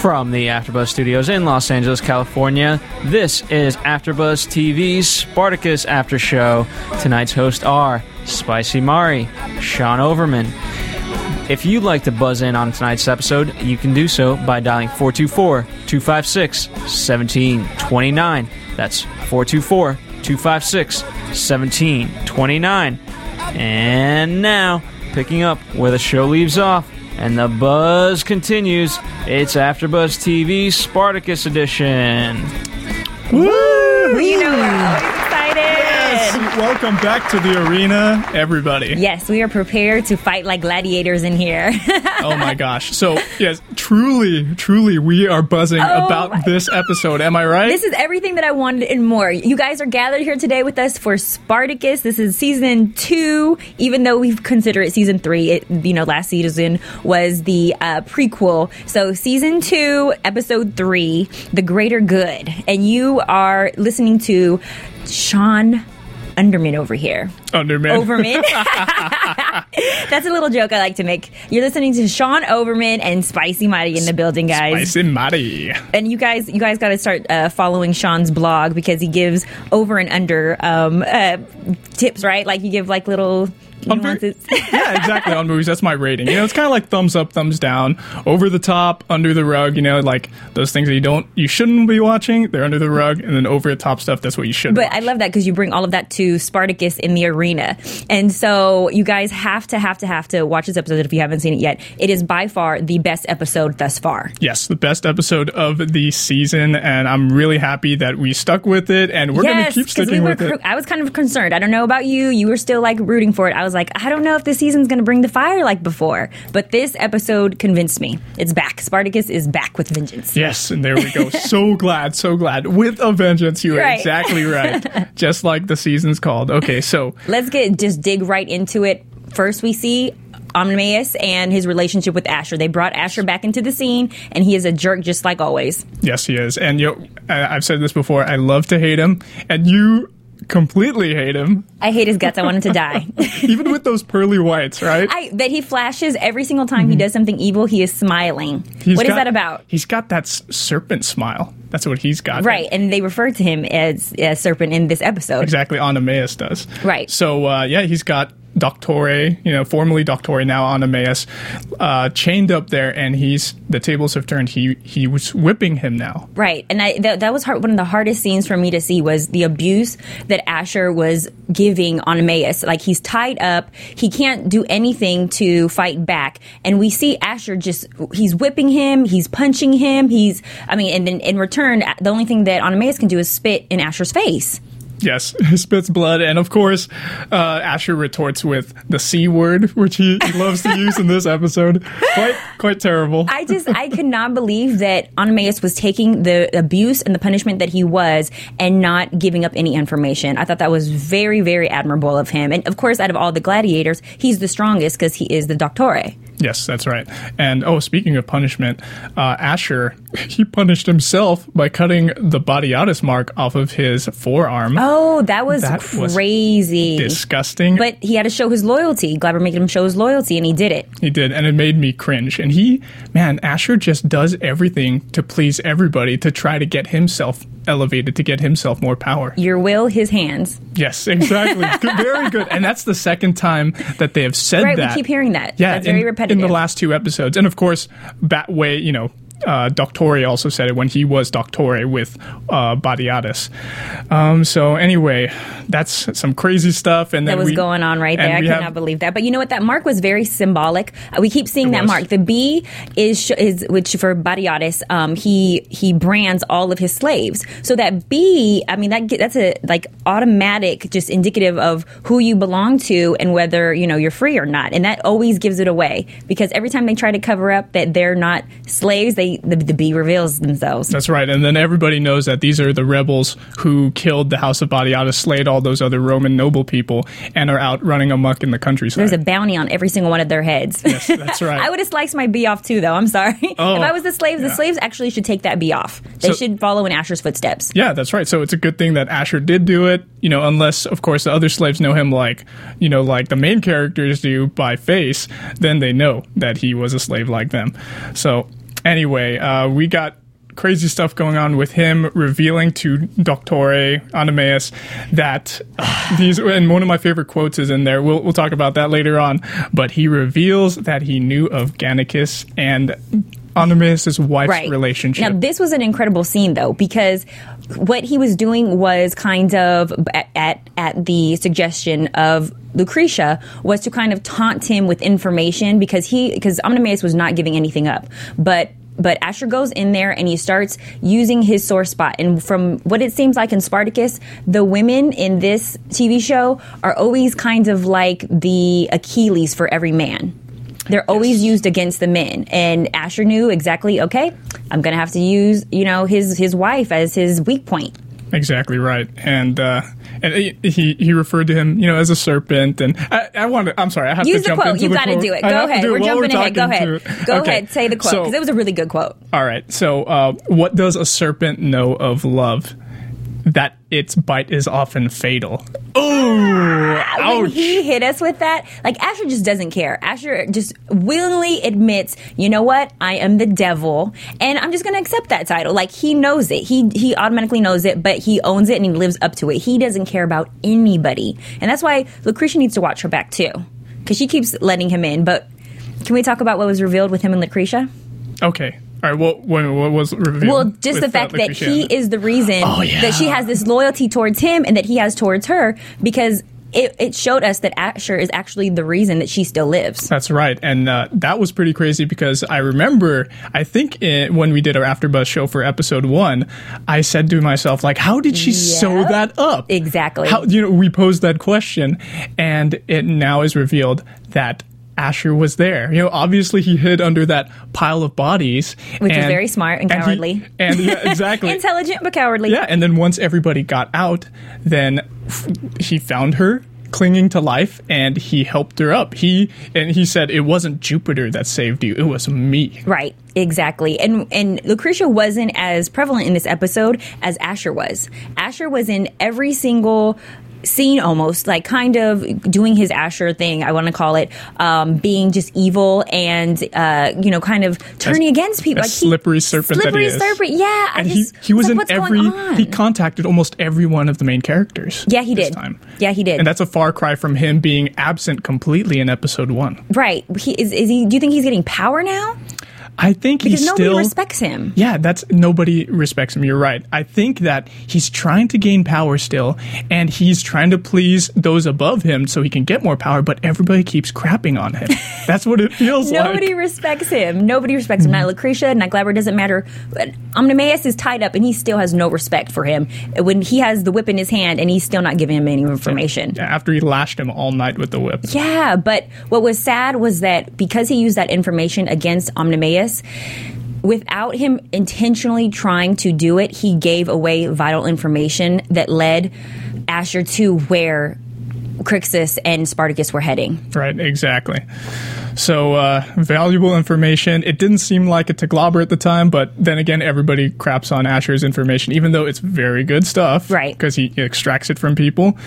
From the AfterBuzz Studios in Los Angeles, California, this is AfterBuzz TV's Spartacus After Show. Tonight's hosts are Spicy Mari, Sean Overman. If you'd like to buzz in on tonight's episode, you can do so by dialing 424 256 1729. That's 424 256 1729. And now, picking up where the show leaves off and the buzz continues, it's AfterBuzz TV Spartacus Edition. Woo! You know, we're always excited. Welcome back to the arena, everybody. Yes, we are prepared to fight like gladiators in here. Oh my gosh. So, yes, truly, truly, we are buzzing Oh about this episode. Am I right? this is everything that I wanted and more. You guys are gathered here today with us for Spartacus. This is season two, even though we consider it season three. It, you know, last season was the uh, prequel. So, season two, episode three, The Greater Good. And you are listening to Sean Underman over here. Underman. Overman. That's a little joke I like to make. You're listening to Sean Overman and Spicy Mighty in the building, guys. Spicy Matty. And you guys, you guys got to start uh, following Sean's blog because he gives over and under um, uh, tips, right? Like you give like little On ver- yeah, exactly. On movies, that's my rating. You know, it's kind of like thumbs up, thumbs down, over the top, under the rug. You know, like those things that you don't, you shouldn't be watching. They're under the rug, and then over the top stuff. That's what you should. But watch. I love that because you bring all of that to Spartacus in the arena. And so you guys have to, have to, have to watch this episode if you haven't seen it yet. It is by far the best episode thus far. Yes, the best episode of the season, and I'm really happy that we stuck with it, and we're going to yes, keep sticking we were. with it. I was kind of concerned. I don't know about you. You were still like rooting for it. I was like, I don't know if this season's going to bring the fire like before. But this episode convinced me. It's back. Spartacus is back with vengeance. Yes, and there we go. so glad, so glad. With a vengeance, you are Right. exactly right. Just like the season's called. Okay, so Let's get just dig right into it. First, we see. Amadeus and his relationship with Ashur. They brought Ashur back into the scene, and he is a jerk just like always. yes, he is. And you, know, I've said this before. I love to hate him, and you completely hate him, I hate his guts. I want him to die. even with those pearly whites, right? I that he flashes every single time he does something evil. He is smiling. He's what is got- that about? He's got that s- serpent smile. That's what he's got. Right, and they refer to him as a serpent in this episode. Exactly, Anameus does. Right. So uh, yeah, he's got Doctore, you know, formerly Doctore, now Anameus, uh, chained up there, and he's the tables have turned. He he was whipping him now. Right, and I, that, that was hard, one of the hardest scenes for me to see was the abuse that Ashur was giving on Emmaus. Like he's tied up, he can't do anything to fight back, and we see Ashur just he's whipping him, he's punching him, he's I mean, and then in return, the only thing that Anameus can do is spit in Ashur's face. Yes, he spits blood, and of course, uh, Ashur retorts with the c word, which he, he loves to use in this episode. Quite quite terrible. I just I could not believe that Anameus was taking the abuse and the punishment that he was and not giving up any information. I thought that was very very admirable of him. And of course, out of all the gladiators, he's the strongest because he is the Doctore. Yes, that's right. And oh, speaking of punishment, uh, Ashur he punished himself by cutting the Batiatus mark off of his forearm. Oh, that was That was crazy. Disgusting. but he had to show his loyalty. Glaber made him show his loyalty, and he did it. He did, and it made me cringe. And he, man, Ashur just does everything to please everybody to try to get himself elevated, to get himself more power. Your will, his hands. Yes, exactly. Good, very good. And that's the second time that they have said Right, that. we keep hearing that. Yeah, That's very repetitive. In the last two episodes, and of course, Batway, you know. Uh, Doctore also said it when he was Doctore with uh, Batiatus. Um, so anyway, that's some crazy stuff. And then that was we- going on right there. I cannot have- believe that. But you know what? That mark was very symbolic. Uh, We keep seeing that was. mark. The B is sh- is which for Batiatus, um, he he brands all of his slaves. So that B, I mean, that that's a like automatic, just indicative of who you belong to and whether you know you're free or not. And that always gives it away because every time they try to cover up that they're not slaves, they they the, the bee reveals themselves. That's right. And then everybody knows that these are the rebels who killed the House of Badiata, slayed all those other Roman noble people, and are out running amok in the countryside. There's a bounty on every single one of their heads. Yes, that's right. I would have sliced my bee off too, though. I'm sorry. Oh, if I was the slaves, the slaves actually should take that bee off. They So- should follow in Ashur's footsteps. Yeah, that's right. So it's a good thing that Ashur did do it, you know, unless, of course, the other slaves know him like, you know, like the main characters do by face, then they know that he was a slave like them. So, anyway, uh, we got crazy stuff going on with him revealing to Doctore Animeus that these, and one of my favorite quotes is in there. We'll, we'll talk about that later on. But he reveals that he knew of Gannicus and Animeus' wife's relationship. Now, this was an incredible scene, though, because what he was doing was kind of at at, at the suggestion of Lucretia was to kind of taunt him with information because he because Amnemeus was not giving anything up, but. But Ashur goes in there and he starts using his sore spot. And from what it seems like in Spartacus, the women in this TV show are always kind of like the Achilles for every man. They're always used against the men, and Ashur knew exactly. Okay, I'm gonna have to use you know his his wife as his weak point. Exactly right, and uh, and he he referred to him, you know, as a serpent. And I, I want to. I'm sorry, I have Use to the jump quote. into You the got to do it. Go ahead. it We're jumping ahead. Go ahead. to- Go Okay, ahead. Say the quote so- because it was a really good quote. All right. So, uh, what does a serpent know of love? That its bite is often fatal. Oh, when ouch! he hit us with that, like Ashur just doesn't care. Ashur just willingly admits, you know what, I am the devil, and I'm just going to accept that title. Like he knows it. He he automatically knows it, but he owns it and he lives up to it. He doesn't care about anybody, and that's why Lucretia needs to watch her back too, because she keeps letting him in. But can we talk about what was revealed with him and Lucretia? Okay. All right. What what, what was revealed? Well, just with, the uh, fact that Lucretia? he is the reason Oh, yeah. that she has this loyalty towards him and that he has towards her because it, it showed us that Ashur is actually the reason that she still lives. That's right, and uh, that was pretty crazy because I remember, I think in, when we did our AfterBuzz show for episode one, I said to myself, like, how did she sew that up? Exactly. How you know we posed that question, and it now is revealed that. Ashur was there. You know, obviously he hid under that pile of bodies, Which was and- very smart and he- cowardly. and yeah, exactly. Intelligent but cowardly. Yeah, and then once everybody got out, then f- he found her clinging to life and he helped her up. He and he said it wasn't Jupiter that saved you, it was me. Right, exactly. And and Lucretia wasn't as prevalent in this episode as Ashur was. Ashur was in every single scene almost like kind of doing his ashur thing i want to call it um, being just evil and uh, you know kind of turning As- against people like he- slippery serpent that slippery serpent yeah I And just he, he was like, in every he contacted almost every one of the main characters. Yeah, he did. Time. Yeah, he did. And that's a far cry from him being absent completely in episode one. right he is, is he do you think he's getting power now I think because he's nobody still respects him Yeah, that's nobody respects him. You're right. I think that he's trying to gain power still, and he's trying to please those above him so he can get more power. But everybody keeps crapping on him. That's what it feels Nobody like. Nobody respects him. Nobody respects him. Not mm-hmm. Lucretia, not Glaber, doesn't matter. But Omnimaeus is tied up and he still has no respect for him. When he has the whip in his hand and he's still not giving him any information. Yeah, after he lashed him all night with the whip. Yeah, but what was sad was that because he used that information against Omnimaeus, without him intentionally trying to do it, he gave away vital information that led Ashur to where Crixus and Spartacus were heading. Right, exactly. So, uh, valuable information. It didn't seem like it to Glaber at the time, but then again, everybody craps on Ashur's information, even though it's very good stuff. Right. Because he extracts it from people.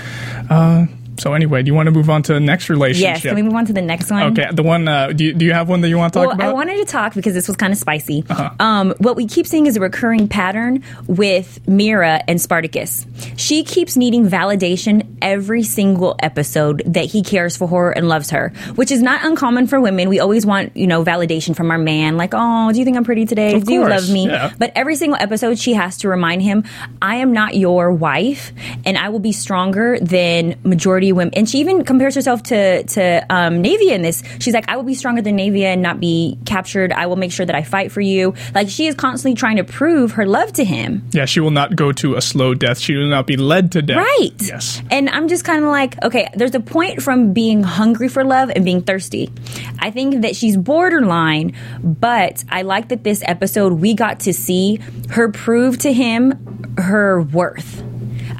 Uh, so, anyway, do you want to move on to the next relationship? Yes, can we move on to the next one? Okay, the one. Uh, do you, do you have one that you want to talk Well, about? Uh-huh. I wanted to talk because this was kind of spicy. Um, what we keep seeing is a recurring pattern with Mira and Spartacus. She keeps needing validation every single episode that he cares for her and loves her, which is not uncommon for women. We always want, you know, validation from our man, like, oh, do you think I'm pretty today? Of do you love me? yeah. But every single episode, she has to remind him, I am not your wife, and I will be stronger than majority women. And she even compares herself to to um, Naevia in this. She's like, I will be stronger than Naevia and not be captured. I will make sure that I fight for you. Like she is constantly trying to prove her love to him. yeah, she will not go to a slow death. She will not be led to death. Right. Yes. And I'm just kind of like, okay, there's a point from being hungry for love and being thirsty. I think that she's borderline, but I like that this episode we got to see her prove to him her worth.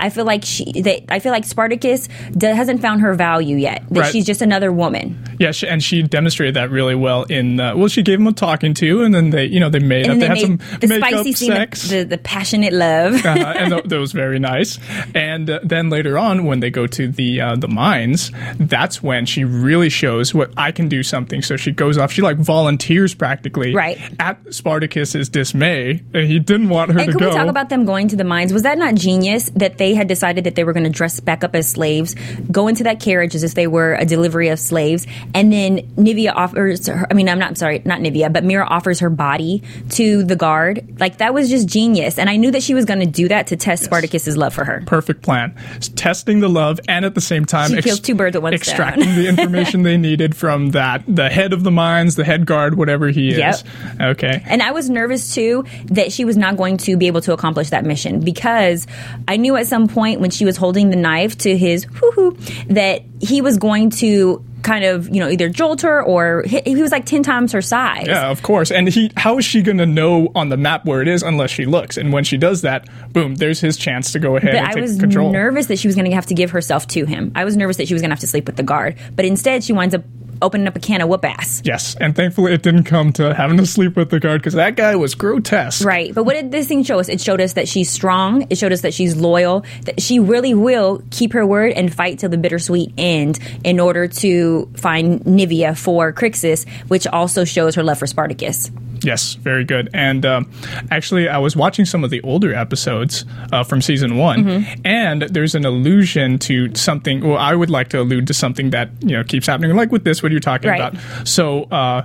I feel like she that I feel like Spartacus hasn't found her value yet. That Right. she's just another woman. Yeah, she, and she demonstrated that really well in. Uh, well, she gave him a talking to, and then they, you know, they made up. And They had they, some the spicy scene, sex. the, the, passionate love. uh, and th- that was very nice. And uh, then later on, when they go to the uh, the mines, that's when she really shows what I can do something. So she goes off. She like volunteers practically, Right. At Spartacus's dismay, and he didn't want her And to can go. we talk about them going to the mines? Was that not genius that they had decided that they were going to dress back up as slaves, go into that carriage as if they were a delivery of slaves, and then Naevia offers her, I mean, I'm not sorry, not Naevia, but Mira offers her body to the guard. Like, that was just genius. And I knew that she was going to do that to test Spartacus's love for her. Perfect plan. Testing the love, and at the same time, She kills two birds with one stone. extracting the information they needed from that the head of the mines, the head guard, whatever he is. Yep. Okay. And I was nervous too that she was not going to be able to accomplish that mission because I knew at some point when she was holding the knife to his hoo-hoo that he was going to kind of, you know, either jolt her or he, he was like 10 times her size. Yeah, of course. And he, how is she going to know on the map where it is unless she looks? And when she does that, boom, there's his chance to go ahead But and I take was control. nervous that she was going to have to give herself to him. I was nervous that she was going to have to sleep with the guard. But instead, she winds up opening up a can of whoop ass. Yes, and thankfully it didn't come to having to sleep with the guard because that guy was grotesque. Right. But what did this thing show us? It showed us that she's strong. It showed us that she's loyal, that she really will keep her word and fight till the bittersweet end in order to find Naevia for Crixus, which also shows her love for Spartacus. Yes, very good. And um, actually, I was watching some of the older episodes uh, from season one, Mm-hmm. and there's an allusion to something. Well, I would like to allude to something that you know keeps happening, like with this, what you're talking Right. about. So, uh,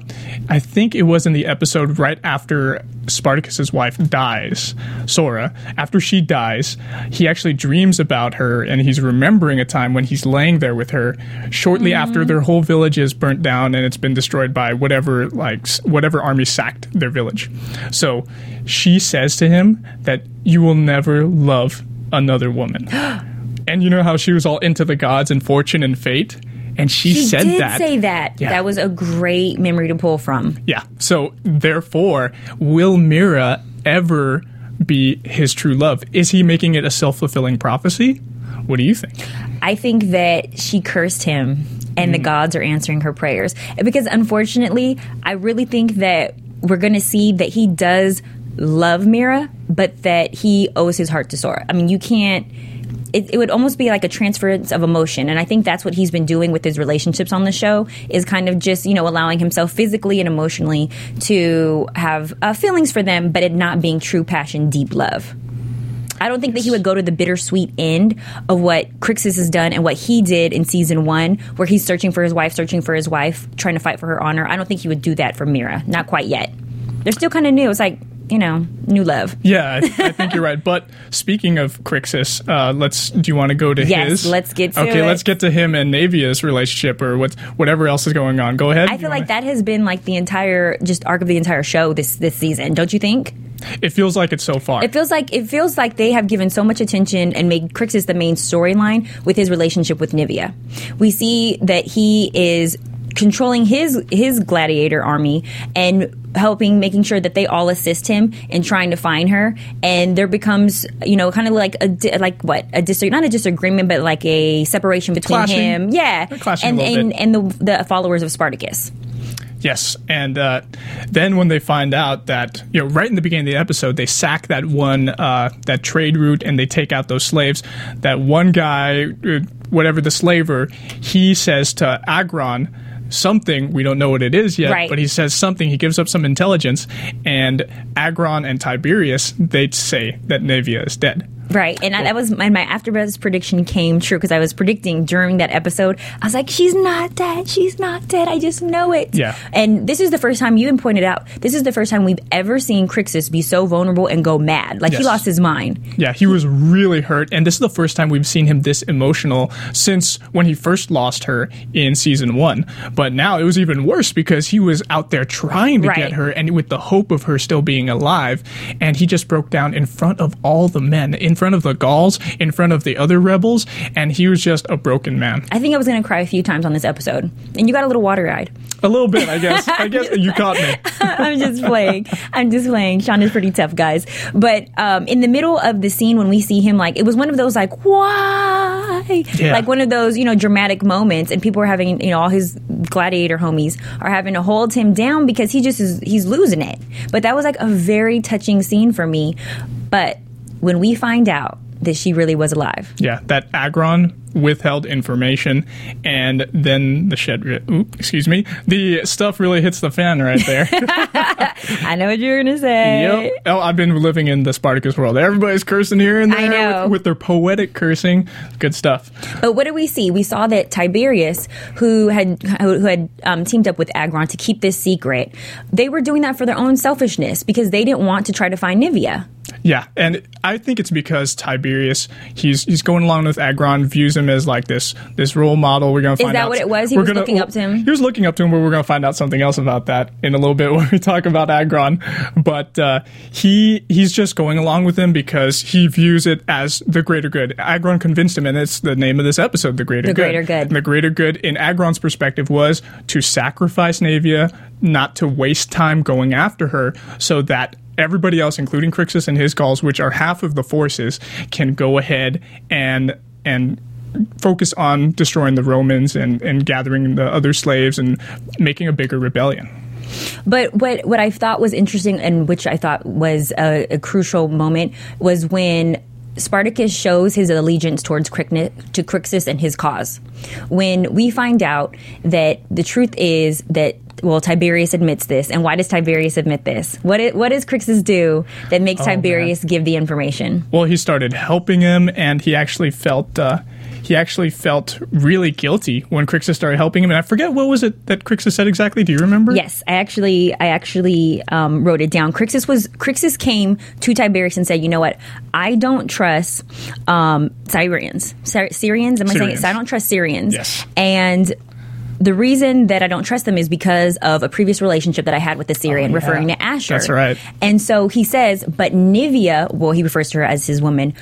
I think it was in the episode right after Spartacus's wife dies, Sura. After she dies, he actually dreams about her, and he's remembering a time when he's laying there with her shortly mm-hmm. after their whole village is burnt down and it's been destroyed by whatever like whatever army sacked their village. So she says to him that you will never love another woman. and you know how she was all into the gods and fortune and fate, and she, She said did that. say that. Yeah. That was a great memory to pull from. Yeah. So therefore, will Mira ever be his true love? Is he making it a self fulfilling prophecy? What do you think? I think that she cursed him and the mm. gods are answering her prayers. Because unfortunately, I really think that we're going to see that he does love Mira, but that he owes his heart to Sura. I mean, you can't. It, it would almost be like a transference of emotion, and I think that's what he's been doing with his relationships on the show. Is kind of just you know allowing himself physically and emotionally to have uh, feelings for them, but it not being true passion, deep love. I don't think that he would go to the bittersweet end of what Crixus has done and what he did in season one, where he's searching for his wife, searching for his wife, trying to fight for her honor. I don't think he would do that for Mira. Not quite yet. They're still kind of new. It's like, you know, new love. Yeah, I, I think you're right. But speaking of Crixus, uh, let's. Do you want to go to his? Yes, his? let's get to okay, it. let's get to him and Naevia's relationship, or what, whatever else is going on. Go ahead. I feel like that has been like the entire just arc of the entire show this this season. Don't you think? It feels like it so far. It feels like it feels like they have given so much attention and made Crixus the main storyline with his relationship with Naevia. We see that he is controlling his his gladiator army and helping making sure that they all assist him in trying to find her and there becomes you know kind of like a di- like what a dis- not a disagreement but like a separation between Clashing. him yeah They're clashing a and and, bit. and the, the followers of Spartacus Yes, and uh, then when they find out that you know, right in the beginning of the episode, they sack that one uh, that trade route and they take out those slaves. That one guy, uh, whatever the slaver, he says to Agron something we don't know what it is yet, Right. but he says something. He gives up some intelligence, and Agron and Tiberius they say that Naevia is dead. Right, and I, that was my, my AfterBuzz prediction came true because I was predicting during that episode. I was like, "She's not dead. She's not dead. I just know it." Yeah. And this is the first time you even pointed out. This is the first time we've ever seen Crixus be so vulnerable and go mad. Like he lost his mind. Yeah, he was really hurt, and this is the first time we've seen him this emotional since when he first lost her in season one. But now it was even worse because he was out there trying to Right. get her, and with the hope of her still being alive, and he just broke down in front of all the men, in front of the Gauls, in front of the other rebels, and he was just a broken man. I think I was going to cry a few times on this episode, and you got a little water eyed. A little bit, I guess. I guess you caught me. I'm just playing. I'm just playing. Sean is pretty tough, guys. But um, in the middle of the scene, when we see him, like it was one of those like why, Yeah. like one of those you know dramatic moments, and people are having you know all his gladiator homies are having to hold him down because he just is he's losing it. But that was like a very touching scene for me. But when we find out that she really was alive, Yeah, that Agron withheld information, and then the shed. Re- oop, excuse me. The stuff really hits the fan right there. I know what you're gonna say. Yep. Oh, I've been living in the Spartacus world. Everybody's cursing here and there. With, with their poetic cursing. Good stuff. But what do we see? We saw that Tiberius, who had who had um, teamed up with Agron to keep this secret, they were doing that for their own selfishness because they didn't want to try to find Naevia. Yeah, and I think it's because Tiberius he's he's going along with Agron, views him as like this this role model. We're gonna find that out. what it was? He we're was looking up to him? He was looking up to him, but we're gonna find out something else about that in a little bit when we talk about Agron. But uh, he he's just going along with him because he views it as the greater good. Agron convinced him, and it's the name of this episode, the greater The good. greater good. And the greater good in Agron's perspective was to sacrifice Naevia, not to waste time going after her, so that everybody else, including Crixus and his Gauls, which are half of the forces, can go ahead and and focus on destroying the Romans and, and gathering the other slaves and making a bigger rebellion. But what what I thought was interesting and which I thought was a, a crucial moment was when Spartacus shows his allegiance towards Cricni- to Crixus and his cause. When we find out that the truth is that well, Tiberius admits this, and why does Tiberius admit this? What i- what does Crixus do that makes Tiberius give the information? Well, he started helping him, and he actually felt uh, he actually felt really guilty when Crixus started helping him. And I forget what was it that Crixus said exactly. Do you remember? Yes, I actually, I actually um, wrote it down. Crixus was Crixus came to Tiberius and said, "You know what? I don't trust um, Syrians. Sy- Syrians? Am I saying it? Syrians. So I don't trust Syrians. Yes. And the reason that I don't trust them is because of a previous relationship that I had with the oh, Syrian, Oh, yeah. referring to Ashur. That's right. And so he says, but Naevia, well, he refers to her as his woman.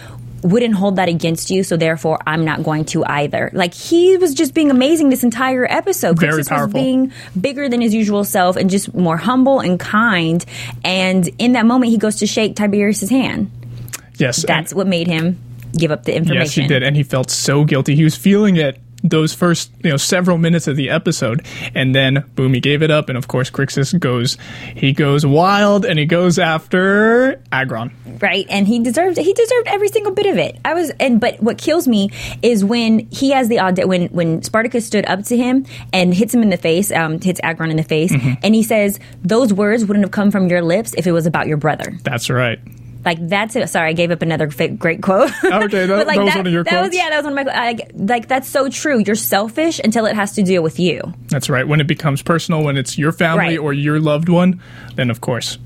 Wouldn't hold that against you, so therefore I'm not going to either. Like he was just being amazing this entire episode. Very was powerful. being bigger than his usual self and just more humble and kind. And in that moment, he goes to shake Tiberius's hand. Yes. That's what made him give up the information. Yes, he did, and he felt so guilty. He was feeling it those first, you know, several minutes of the episode, and then boom, he gave it up. And of course, Crixus goes, he goes wild, and he goes after Agron. right and he deserved he deserved every single bit of it i was and but what kills me is when he has the aud when when spartacus stood up to him and hits him in the face um hits agron in the face Mm-hmm. and he says those words wouldn't have come from your lips if it was about your brother That's right. Like that's it sorry i gave up another great quote Okay, that- But, that was one of your that was yeah that was one of my I, like that's so true you're selfish until it has to deal with you That's right. When it becomes personal, when it's your family Right. or your loved one, then of course.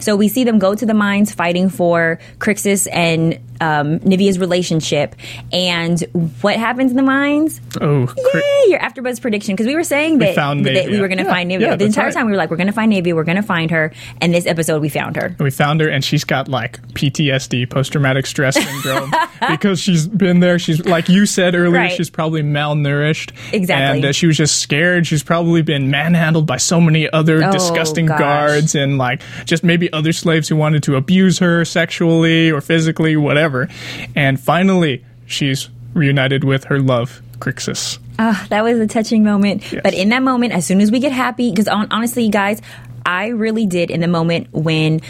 So we see them go to the mines fighting for Crixus and um, Naevia's relationship. And what happens in the mines? Oh, Cri- Yay! Your AfterBuzz prediction because we were saying that, found that we were going to Yeah, find Naevia. yeah, the entire right. time we were like, we're going to find Naevia, we're going to find her. And this episode, we found her. we found her, and she's got like PTSD, post traumatic stress syndrome, because she's been there. She's like you said earlier, Right. she's probably malnourished. Exactly. and uh, she was just scared. She's probably been manhandled by so many other Oh, disgusting gosh. guards, and like just maybe other slaves who wanted to abuse her sexually or physically, whatever. And finally, she's reunited with her love, Crixus. Ah, that was a touching moment. Yes. But in that moment, as soon as we get happy, because on, honestly, guys, I really did in the moment when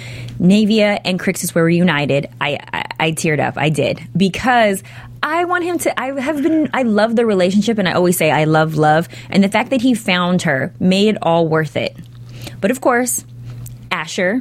Naevia and Crixus were reunited. I, I I teared up. I did because I want him to. I have been. I love the relationship, and I always say I love love, and the fact that he found her made it all worth it. But of course, Ashur.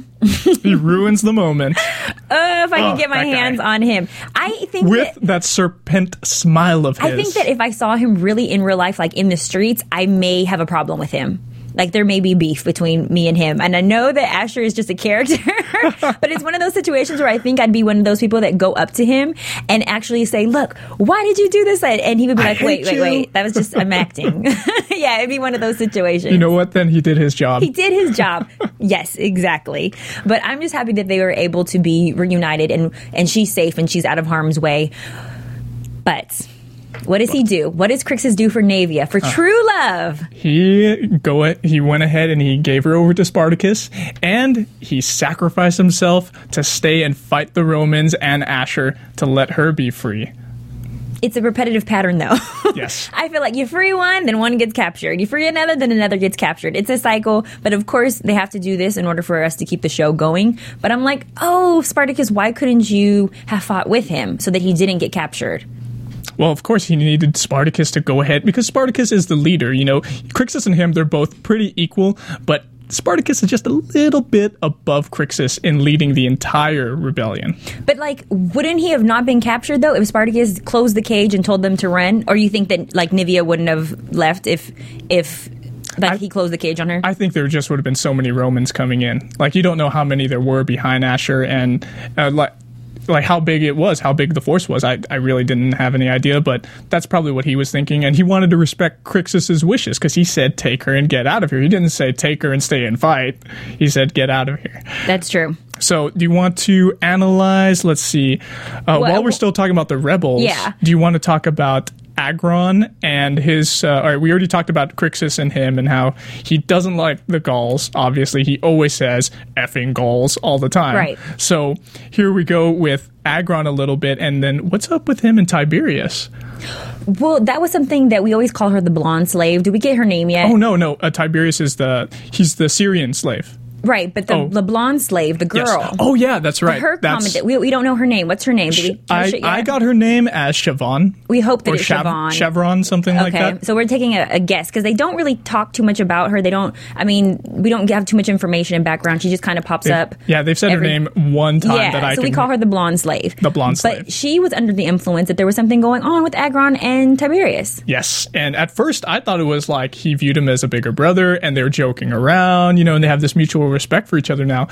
he ruins the moment Uh, if I Oh, could get my that guy. hands on him, I think with that, that serpent smile of his. I think that if I saw him really in real life, like in the streets, I may have a problem with him. Like there may be beef between me and him. And I know that Ashur is just a character, but it's one of those situations where I think I'd be one of those people that go up to him and actually say, Look, why did you do this? And he would be like, Wait, wait, you." wait. That was just, I'm acting. yeah, it'd be one of those situations. You know what? Then he did his job. He did his job. yes, exactly. But I'm just happy that they were able to be reunited and and she's safe and she's out of harm's way. But what does he do? What does Crixus do for Naevia? Uh. For true love. he go he went ahead and he gave her over to Spartacus and he sacrificed himself to stay and fight the Romans and Ashur to let her be free. It's a repetitive pattern though. Yes. I feel like you free one, then one gets captured. You free another, then another gets captured. It's a cycle, but of course they have to do this in order for us to keep the show going. But I'm like, oh, Spartacus, why couldn't you have fought with him so that he didn't get captured? Well, of course, he needed Spartacus to go ahead because Spartacus is the leader. You know, Crixus and him, they're both pretty equal, but Spartacus is just a little bit above Crixus in leading the entire rebellion. But like, wouldn't he have not been captured though if Spartacus closed the cage and told them to run? Or you think that like Naevia wouldn't have left if if like I- he closed the cage on her? I think there just would have been so many Romans coming in. Like, you don't know how many there were behind Ashur and, uh, like, like how big it was, how big the force was. I, I really didn't have any idea, but that's probably what he was thinking. And he wanted to respect Crixus's wishes because he said, take her and get out of here. He didn't say, take her and stay and fight. He said, get out of here. That's true. So, do you want to analyze? Let's see. Uh, while we're still talking about the rebels, Yeah. do you want to talk about Agron and his? Uh, all right, we already talked about Crixus and him and how he doesn't like the Gauls. Obviously, he always says "effing Gauls" all the time. Right. So here we go with Agron a little bit, and then what's up with him and Tiberius? Well, that was something that we always call her the blonde slave. Do we get her name yet? Oh no, no, uh, Tiberius is the he's the Syrian slave. Right, but the, Oh. the blonde slave, the girl. Yes. Oh yeah, that's right. Her that's, comment. We, we don't know her name. What's her name? Did we catch I? I got her name as Siobhan. We hope that or it's Chav- Siobhan. Chevron, something like Okay, that. so we're taking a, a guess because they don't really talk too much about her. They don't. I mean, we don't have too much information and background. She just kind of pops up. Yeah, they've said every- her name one time Yeah, that I so can. we call her the blonde slave. The blonde slave. But she was under the influence that there was something going on with Agron and Tiberius. Yes, and at first I thought it was like he viewed him as a bigger brother, and they're joking around, you know, and they have this mutual respect for each other now.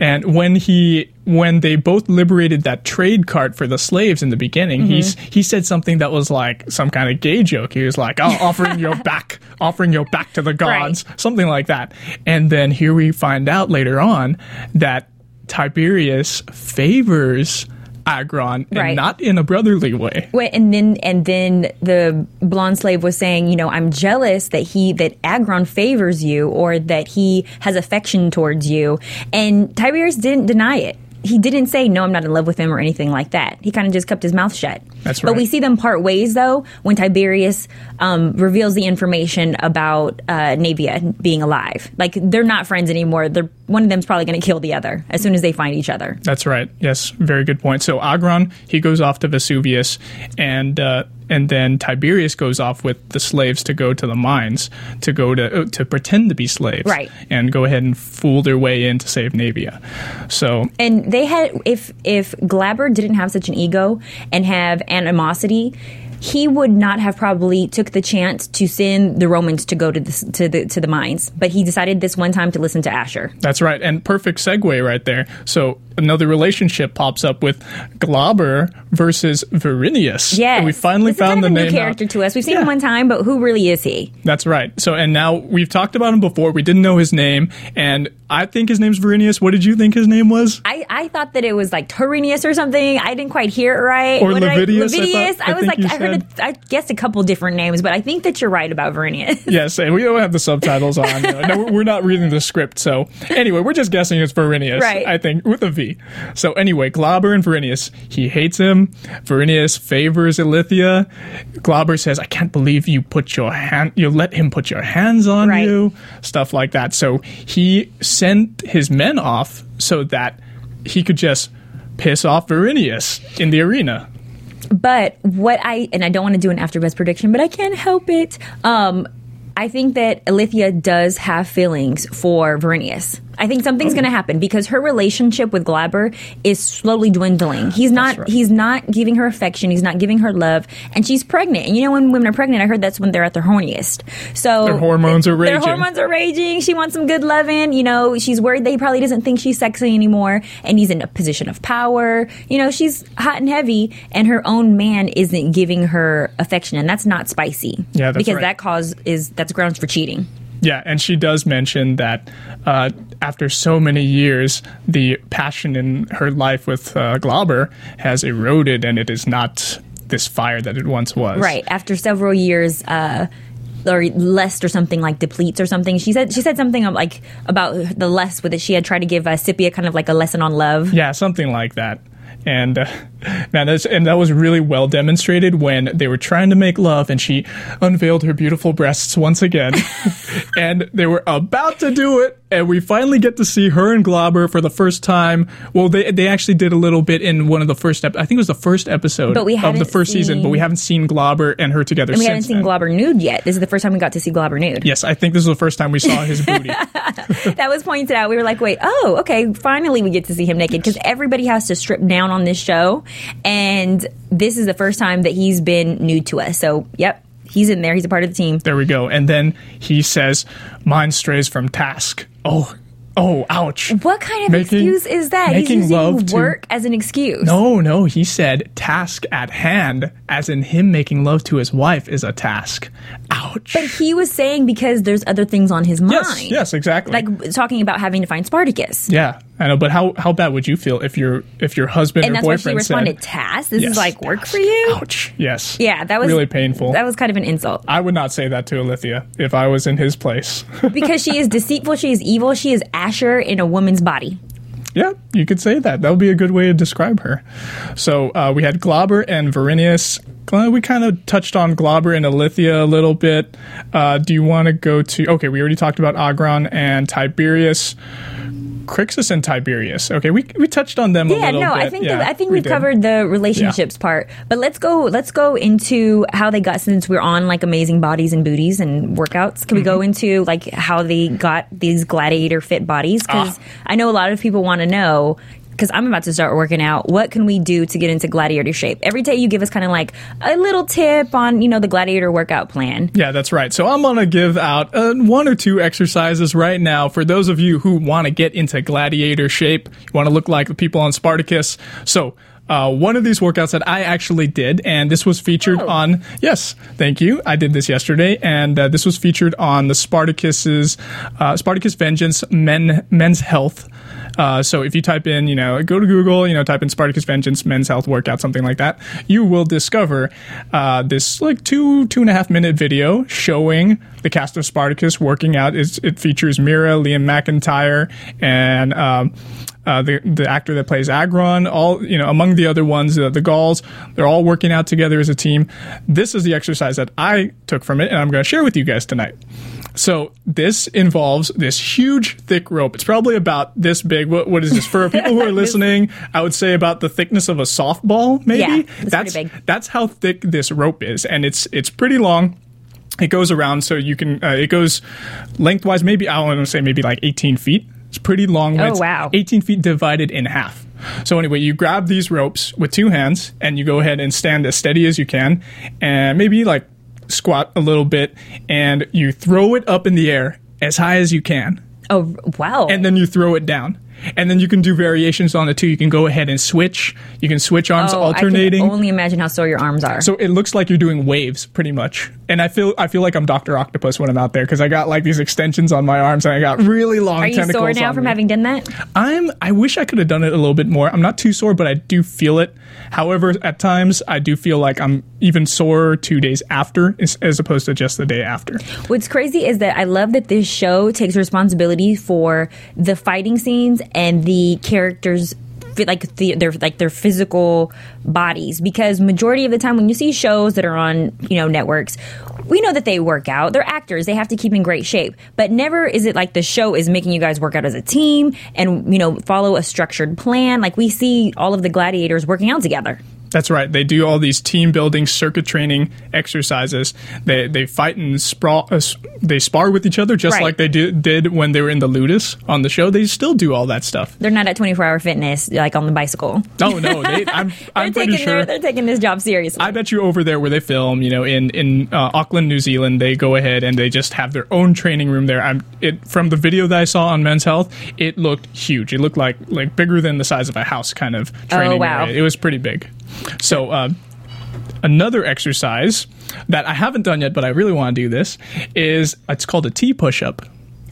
And when he, when they both liberated that trade cart for the slaves in the beginning, Mm-hmm. he's he said something that was like some kind of gay joke. He was like, "Oh, offering your back, offering your back to the gods," something like that. And then here we find out later on that Tiberius favors. Agron, and Right. not in a brotherly way. Wait, and then and then the blonde slave was saying, you know, I'm jealous that he that Agron favors you or that he has affection towards you, and Tiberius didn't deny it. He didn't say no, I'm not in love with him or anything like that. He kind of just kept his mouth shut. That's right. But we see them part ways though when Tiberius um, reveals the information about uh, Naevia being alive. Like they're not friends anymore. They're one of them's probably going to kill the other as soon as they find each other. That's right. Yes, very good point. So Agron he goes off to Vesuvius, and uh, and then Tiberius goes off with the slaves to go to the mines to go to uh, to pretend to be slaves, Right. And go ahead and fool their way in to save Naevia. So and they had if if Glaber didn't have such an ego and have animosity he would not have probably took the chance to send the Romans to go to the to the to the mines but he decided this one time to listen to Ashur that's right, and perfect segue right there. So another relationship pops up with Glaber versus Varinius. yes we finally this is found kind the of a name. new character out. to us we've seen Yeah. him one time but who really is he That's right. So, and now we've talked about him before. We didn't know his name, and I think his name's Varinius. What did you think his name was? I, I thought that it was like Taurinius or something. I didn't quite hear it right. Or What did I- Levidius, I thought- I, I was like, I heard, it, I guessed a couple different names, but I think that you're right about Varinius. Yes, and we don't have the subtitles on. No, we're not reading the script. So anyway, we're just guessing it's Varinius. Right. I think with a V. So anyway, Glaber and Varinius. He hates him. Varinius favors Ilithyia. Glaber says, "I can't believe you put your hand. You let him put your hands on Right. you." Stuff like that. So he sent his men off so that he could just piss off Varinius in the arena. But what I and I don't want to do an AfterBuzz prediction, but I can't help it. Um, I think that Ilithyia does have feelings for Varinius. I think something's going to happen because her relationship with Glaber is slowly dwindling. He's not right. he's not giving her affection, he's not giving her love, and she's pregnant. And you know when women are pregnant, I heard that's when they're at their horniest. So Their hormones are raging. Their hormones are raging. She wants some good loving. You know, she's worried that he probably doesn't think she's sexy anymore, and he's in a position of power. You know, she's hot and heavy, and her own man isn't giving her affection, and that's not spicy. Yeah, that's because right. that cause is that's grounds for cheating. Yeah, and she does mention that uh, after so many years, the passion in her life with uh, Glaber has eroded, and it is not this fire that it once was. Right. After several years, uh, or lust or something like depletes or something. She said she said something like about the lust with it. She had tried to give uh, Seppia kind of like a lesson on love. Yeah, something like that. And uh, man, that's, and that was really well demonstrated when they were trying to make love, and she unveiled her beautiful breasts once again, and they were about to do it, and we finally get to see her and Glaber for the first time. Well, they they actually did a little bit in one of the first ep- I think it was the first episode of the first season, but we haven't seen Glaber and her together And we haven't seen then. Glaber nude yet. This is the first time we got to see Glaber nude. Yes, I think this is the first time we saw his booty. that was pointed out. We were like, wait, oh, okay, finally we get to see him naked because everybody has to strip down on this show, and this is the first time that he's been nude to us. So, yep, he's in there. He's a part of the team. There we go. And then he says, "Mine strays from task." Oh, oh, ouch. What kind of Making- excuse is that? He's making using love to- work as an excuse. No, no, he said task at hand, as in him making love to his wife is a task. Ouch. But he was saying because there's other things on his mind. yes, mind. yes, exactly. Like talking about having to find Spartacus. yeah, I know. But how how bad would you feel if your if your husband And or that's why she boyfriend responded, said, Task? This Yes. is like work for you? "Ouch"? Yes. Yeah, that was really painful. That was kind of an insult. I would not say that to Ilithyia if I was in his place. because she is deceitful, she is evil, she is Ashur in a woman's body. Yeah, you could say that. That would be a good way to describe her. So uh, we had Glaber and Varinius. We kind of touched on Glaber and Ilithyia a little bit. Uh, do you want to go to? Okay, we already talked about Agron and Tiberius. Crixus and Tiberius. Okay, we we touched on them a Yeah, little no, bit. I think Yeah, that, I think we we've covered the relationships part. But let's go let's go into how they got since we're on like amazing bodies and booties and workouts. Can we go Mm-hmm. into like how they got these gladiator fit bodies? Because Ah. I know a lot of people want to know. Because I'm about to start working out. What can we do to get into gladiator shape? Every day you give us kind of like a little tip on you know the gladiator workout plan. Yeah, that's right. So I'm going to give out uh, one or two exercises right now for those of you who want to get into gladiator shape, you want to look like the people on Spartacus. So, uh, one of these workouts that I actually did, and this was featured Oh. on, yes, thank you. I did this yesterday, and uh, this was featured on the Spartacus's, uh, Spartacus Vengeance Men, Men's Health. Uh, so if you type in, you know, go to Google, you know, type in Spartacus Vengeance Men's Health Workout, something like that, you will discover uh, this like two two and a half minute video showing the cast of Spartacus working out. It's, it features Mira, Liam McIntyre, and um, uh, the the actor that plays Agron. All you know, among the other ones, uh, the Gauls, they're all working out together as a team. This is the exercise that I took from it, and I'm going to share with you guys tonight. So this involves this huge thick rope. It's probably about this big. What, what is this for people who are listening? I would say about the thickness of a softball, maybe. Yeah, that's that's how thick this rope is, and it's it's pretty long. It goes around, so you can. Uh, it goes lengthwise, maybe I don't want to say maybe like 18 feet. It's pretty long. Oh, wow. 18 feet divided in half. So anyway, you grab these ropes with two hands, and you go ahead and stand as steady as you can, and maybe like squat a little bit, and you throw it up in the air as high as you can Oh wow! and then you throw it down. And then you can do variations on it too. You can go ahead and switch. You can switch arms oh, alternating. I can only imagine how sore your arms are. so it looks like you're doing waves pretty much. And I feel I feel like I'm Dr. Octopus when I'm out there because I got like these extensions on my arms and I got really long are you tentacles. sore now from me. having done that? I'm I wish I could have done it a little bit more. I'm not too sore, but I do feel it. However, at times I do feel like I'm even sore 2 days after as, as opposed to just the day after. What's crazy is that I love that this show takes responsibility for the fighting scenes and the characters like the, their like their physical bodies. Because majority of the time when you see shows that are on you know networks we know that they work out. They're actors. They have to keep in great shape. But never is it like the show is making you guys work out as a team and you know follow a structured plan. Like we see all of the gladiators working out together That's right. They do all these team building, circuit training exercises. They they fight and sprawl, uh, they spar with each other just Right. like they do, did when they were in the Ludus on the show. They still do all that stuff. They're not at 24 hour fitness like on the bicycle. No, no, they, I'm I'm they're pretty taking sure. they're taking this job seriously. I bet you over there where they film, you know, in in uh, Auckland, New Zealand, they go ahead and they just have their own training room there. I'm it from the video that I saw on Men's Health, it looked huge. It looked like like bigger than the size of a house, kind of training. Oh, wow. area. It was pretty big. So. Uh, Another exercise that I haven't done yet, but I really want to do this is it's called a T push-up.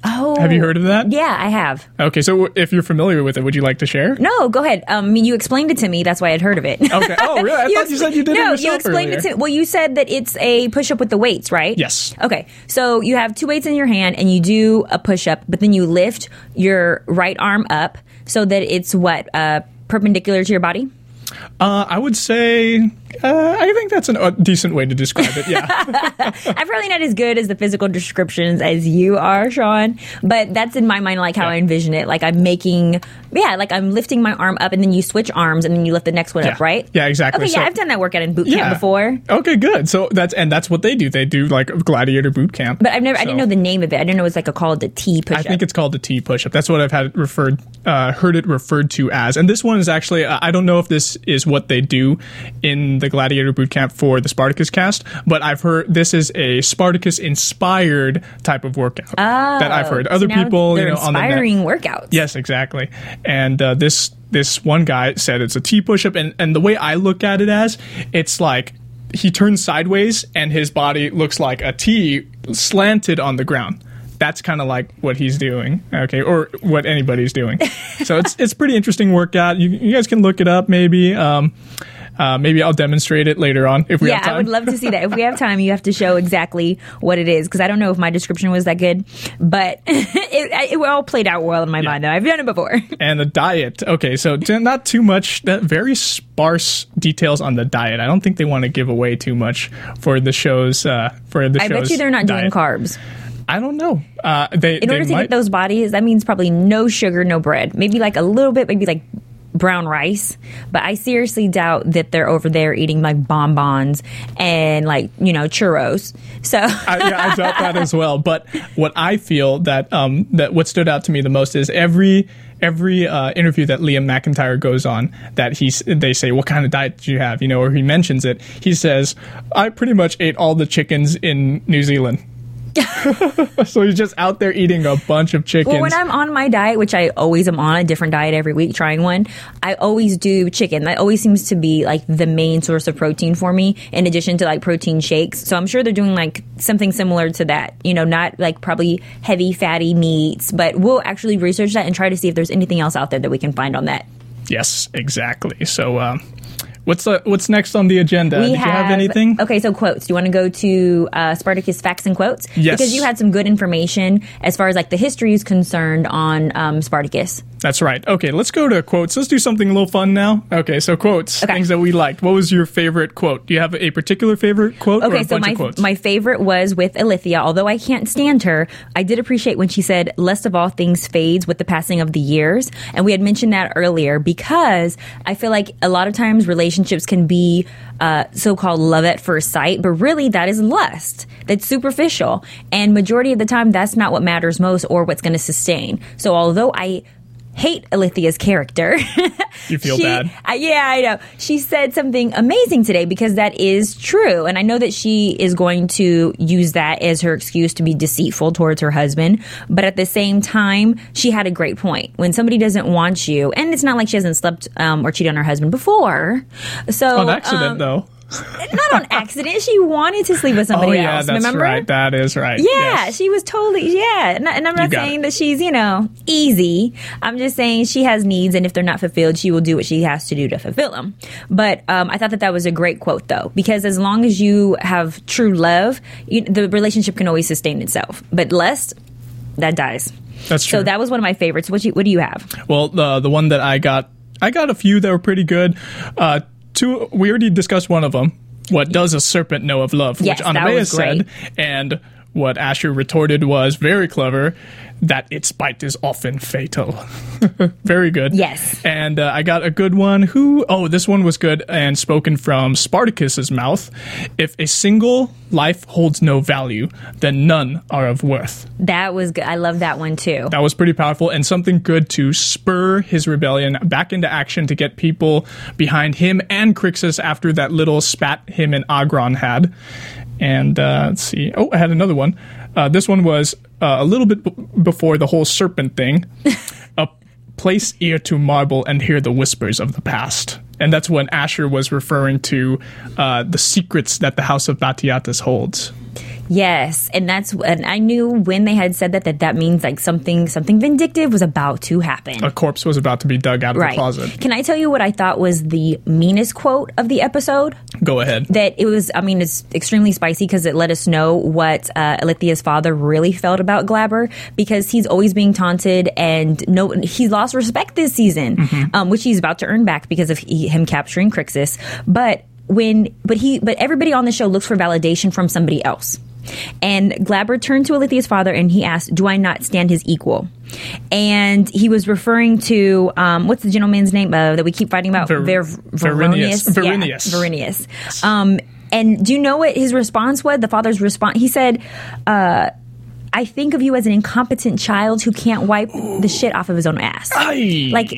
oh, Have you heard of that? Yeah, I have. Okay, so if you're familiar with it, would you like to share? No, go ahead. Um, I mean, you explained it to me. That's why I'd heard of it. Okay. Oh, really? I thought you said you did it no, you explained it earlier. to. Well, you said that it's a push up with the weights, right? Yes. Okay, so you have two weights in your hand, and you do a push up, but then you lift your right arm up so that it's what uh, perpendicular to your body. Uh, I would say uh, I think that's a decent way to describe it. Yeah. I'm probably not as good as the physical descriptions as you are, Sean, but that's in my mind like how I envision it. Like I'm making, yeah, like I'm lifting my arm up, and then you switch arms, and then you lift the next one Yeah. up, right? Yeah, exactly. Okay, So- yeah, I've done that workout in boot camp before. Okay, good. So that's and that's what they do. They do like gladiator boot camp. But I've never, I didn't know the name of it. I didn't know it was like a called the T push I think it's called the T push-up. That's what I've had referred, uh, heard it referred to as. And this one is actually, uh, I don't know if this is what they do in the Gladiator Bootcamp for the Spartacus cast, but I've heard this is a Spartacus inspired type of workout that I've heard. Other Oh, So people, you know, on the net. inspiring workouts. Yes, exactly. And uh, this this one guy said it's a T push-up, and and the way I look at it as, it's like he turns sideways and his body looks like a T slanted on the ground. That's kind of like what he's doing, okay, or what anybody's doing. so it's it's pretty interesting workout. You, you guys can look it up, maybe. Um, uh, maybe I'll demonstrate it later on if we yeah, have time. I would love to see that. If we have time, you have to show exactly what it is because I don't know if my description was that good, but it, it all played out well in my mind. Though I've done it before. and the diet. Okay, so not too much. Very sparse details on the diet. I don't think they want to give away too much for the shows. Uh, for the I bet you they're not doing carbs. I don't know. Uh, they In order to might, get those bodies, that means probably no sugar, no bread. Maybe like a little bit, maybe like brown rice. But I seriously doubt that they're over there eating like bonbons and like you know churros. So I, yeah, I doubt that as well. But what I feel that um, that what stood out to me the most is every every uh, interview that Liam McIntyre goes on that he's they say what kind of diet do you have you know or he mentions it he says I pretty much ate all the chickens in New Zealand. so he's just out there eating a bunch of chickens. Well, when I'm on my diet, which I always am on a different diet every week, trying one, I always do chicken. That always seems to be like the main source of protein for me, in addition to like protein shakes. So I'm sure they're doing like something similar to that. You know, not like probably heavy fatty meats, but we'll actually research that and try to see if there's anything else out there that we can find on that. Yes, exactly. So, um, what's uh, what's next on the agenda? We Did you have anything? Okay, so quotes. Do you want to go to uh, Spartacus facts and quotes? Yes. Because you had some good information as far as like the history is concerned on um, Spartacus. That's right. Okay, let's go to quotes. Let's do something a little fun now. Okay, so quotes, Okay. things that we liked. What was your favorite quote? Do you have a particular favorite quote? or Okay, a so bunch my of quotes? my favorite was with Ilithyia. Although I can't stand her, I did appreciate when she said, "Less of all things fades with the passing of the years." And we had mentioned that earlier because I feel like a lot of times relationships can be uh, so-called love at first sight, but really that is lust. That's superficial, and majority of the time, that's not what matters most or what's going to sustain. So although I hate Ilithyia's character. You feel she- bad? I- yeah, I know. She said something amazing today because that is true. And I know that she is going to use that as her excuse to be deceitful towards her husband. But at the same time, she had a great point. When somebody doesn't want you, and it's not like she hasn't slept um, or cheated on her husband before. So, on accident um, though. Not on accident. She wanted to sleep with Oh somebody yeah, else. that's remember? right. That is right. Yeah, Yes. she was totally yeah, and, and I'm not saying it. that she's you know easy. I'm just saying she has needs, and if they're not fulfilled, she will do what she has to do to fulfill them. But um, I thought that that was a great quote though, because as long as you have true love, you, the relationship can always sustain itself. But lust, that dies. That's true. So that was one of my favorites. What you, what do you have? Well, the the one that I got, I got a few that were pretty good. Uh, two, we already discussed one of them. What does a serpent know of love? Yes, which Oenomaus said, and what Ashur retorted was very clever that its bite is often fatal. very good. Yes. And uh, I got a good one. Who? Oh, this one was good and spoken from Spartacus's mouth. If a single life holds no value, then none are of worth. That was good. I love that one too. That was pretty powerful and something good to spur his rebellion back into action to get people behind him and Crixus after that little spat him and Agron had. And uh, let's see. Oh, I had another one. Uh, this one was uh, a little bit b- before the whole serpent thing. a place ear to marble and hear the whispers of the past. And that's when Ashur was referring to uh, the secrets that the House of Batiatus holds. Yes, and that's and I knew when they had said that that that means like something something vindictive was about to happen. A corpse was about to be dug out of right. the closet. Can I tell you what I thought was the meanest quote of the episode? Go ahead. That it was. I mean, it's extremely spicy because it let us know what uh, Ilithyia's father really felt about Glaber because he's always being taunted and no, he's lost respect this season, um, which he's about to earn back because of he, him capturing Crixus. But when, but he, but everybody on the show looks for validation from somebody else. And Glaber turned to Ilithyia's father and he asked, Do I not stand his equal? And he was referring to, um, what's the gentleman's name uh, that we keep fighting about? Ver- Varinius. Varinius. Yeah, Varinius. Um, and do you know what his response was? The father's response? He said, uh, I think of you as an incompetent child who can't wipe the shit off of his own ass. Aye. Like,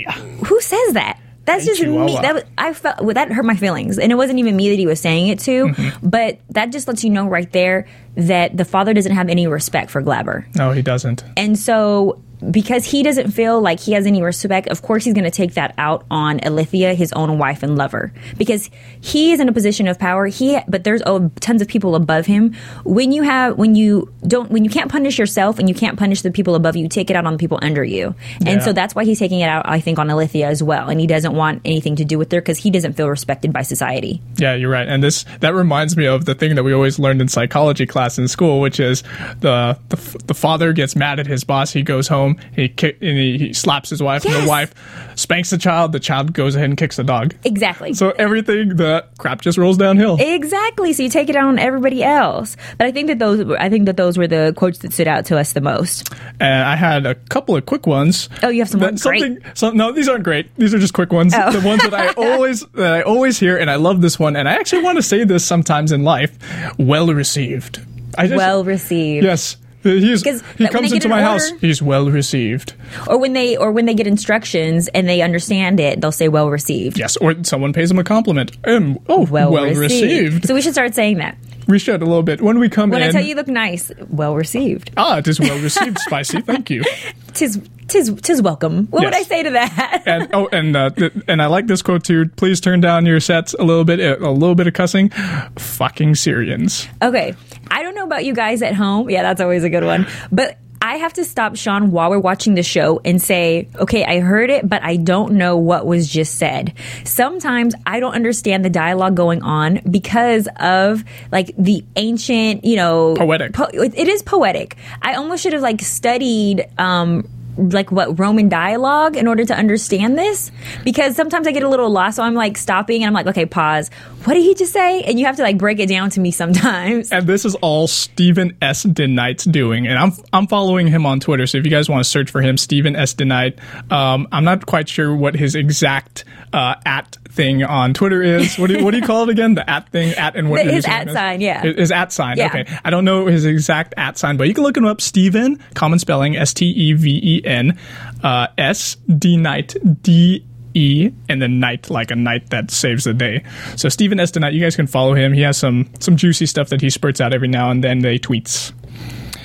who says that? That's just me. That was, I felt well, that hurt my feelings, and it wasn't even me that he was saying it to. Mm-hmm. But that just lets you know right there that the father doesn't have any respect for Glaber, No, he doesn't. and so because he doesn't feel like he has any respect, of course he's going to take that out on Ilithyia, his own wife and lover, because he is in a position of power. He, but there's oh, tons of people above him. When you have, when you don't, when you can't punish yourself and you can't punish the people above you, you take it out on the people under you, Yeah. and so that's why he's taking it out. I think on Ilithyia as well, and he doesn't want anything to do with her because he doesn't feel respected by society. Yeah, you're right. And this that reminds me of the thing that we always learned in psychology class in school, which is the the, the father gets mad at his boss. He goes home, he kick, and he, he slaps his wife, and the wife spanks the child. The child goes ahead and kicks the dog. Exactly. So everything the crap just rolls downhill. Exactly. So you take it out on everybody else. But I think that those I think that those were the quotes that stood out to us the most. And I had a couple of quick ones. Oh, you have some That- something. Some, no, these aren't great. These are just quick ones. Oh. The ones that I always that I always hear, and I love this one. And I actually want to say this sometimes in life. Well received. I just, Well received. Yes. He's, he comes into my order- house. He's well received. Or when they or when they get instructions and they understand it, they'll say well received. Yes. Or someone pays him a compliment. Um, oh, Well, well, received. received. So we should start saying that. we should a little bit when we come When in. When I tell you you look nice, well received. ah, it is well received, spicy. Thank you. Tis tis tis welcome. What would I say to that? and oh, and uh, th- and I like this quote too. Please turn down your sets a little bit, a little bit of cussing. Fucking Syrians. Okay. I don't know about you guys at home. Yeah, that's always a good one. But I have to stop Sean while we're watching the show and say, okay, I heard it, but I don't know what was just said. Sometimes I don't understand the dialogue going on because of like the ancient, you know, Poetic. po- it is poetic. I almost should have like studied, um, like what Roman dialogue in order to understand this because sometimes I get a little lost. So I'm like stopping and I'm like, okay, pause. What did he just say? And you have to like break it down to me sometimes. And this is all Steven S. DeKnight's doing, and I'm I'm following him on Twitter. So if you guys want to search for him, Steven S. DeKnight. Um, I'm not quite sure what his exact uh, at thing on Twitter is. What do you, what do you call it again? The at thing, at and what The- his at sign, yeah. his at sign. Yeah. Okay, I don't know his exact at sign, but you can look him up. Steven, common spelling, S T E V E N, uh, S D Night D. E and then Knight like a knight that saves the day. So Steven S. Night, you guys can follow him. He has some some juicy stuff that he spurts out every now and then. They tweets.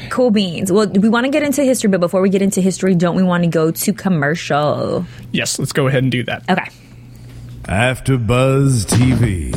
Cool beans. Well, we want to get into history, but before we get into history, don't we want to go to commercial? Yes, let's go ahead and do that. Okay. AfterBuzz TV.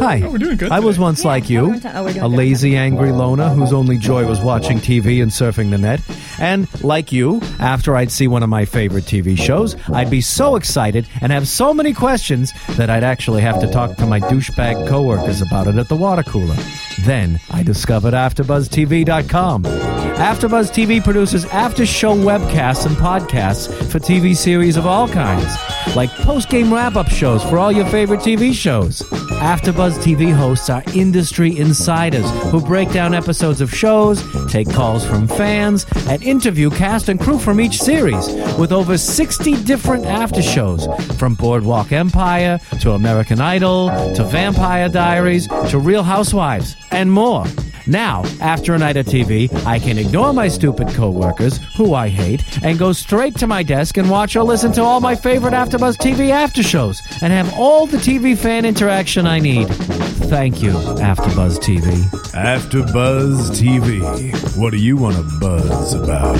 Hi. Oh, we're doing good I was today. once like you, we're oh, we're oh, a good. lazy, angry loner whose only joy was watching TV and surfing the net. And like you, after I'd see one of my favorite TV shows, I'd be so excited and have so many questions that I'd actually have to talk to my douchebag coworkers about it at the water cooler. Then I discovered AfterBuzzTV.com. AfterBuzz TV produces after-show webcasts and podcasts for TV series of all kinds. like post-game wrap-up shows for all your favorite TV shows. AfterBuzz TV hosts are industry insiders who break down episodes of shows, take calls from fans, and interview cast and crew from each series with over 60 different after shows from Boardwalk Empire to American Idol to Vampire Diaries to Real Housewives and more. Now, after a night of TV, I can ignore my stupid coworkers, who I hate, and go straight to my desk and watch or listen to all my favorite AfterBuzz TV after shows, and have all the TV fan interaction I need. Thank you, AfterBuzz TV. AfterBuzz TV. What do you want to buzz about?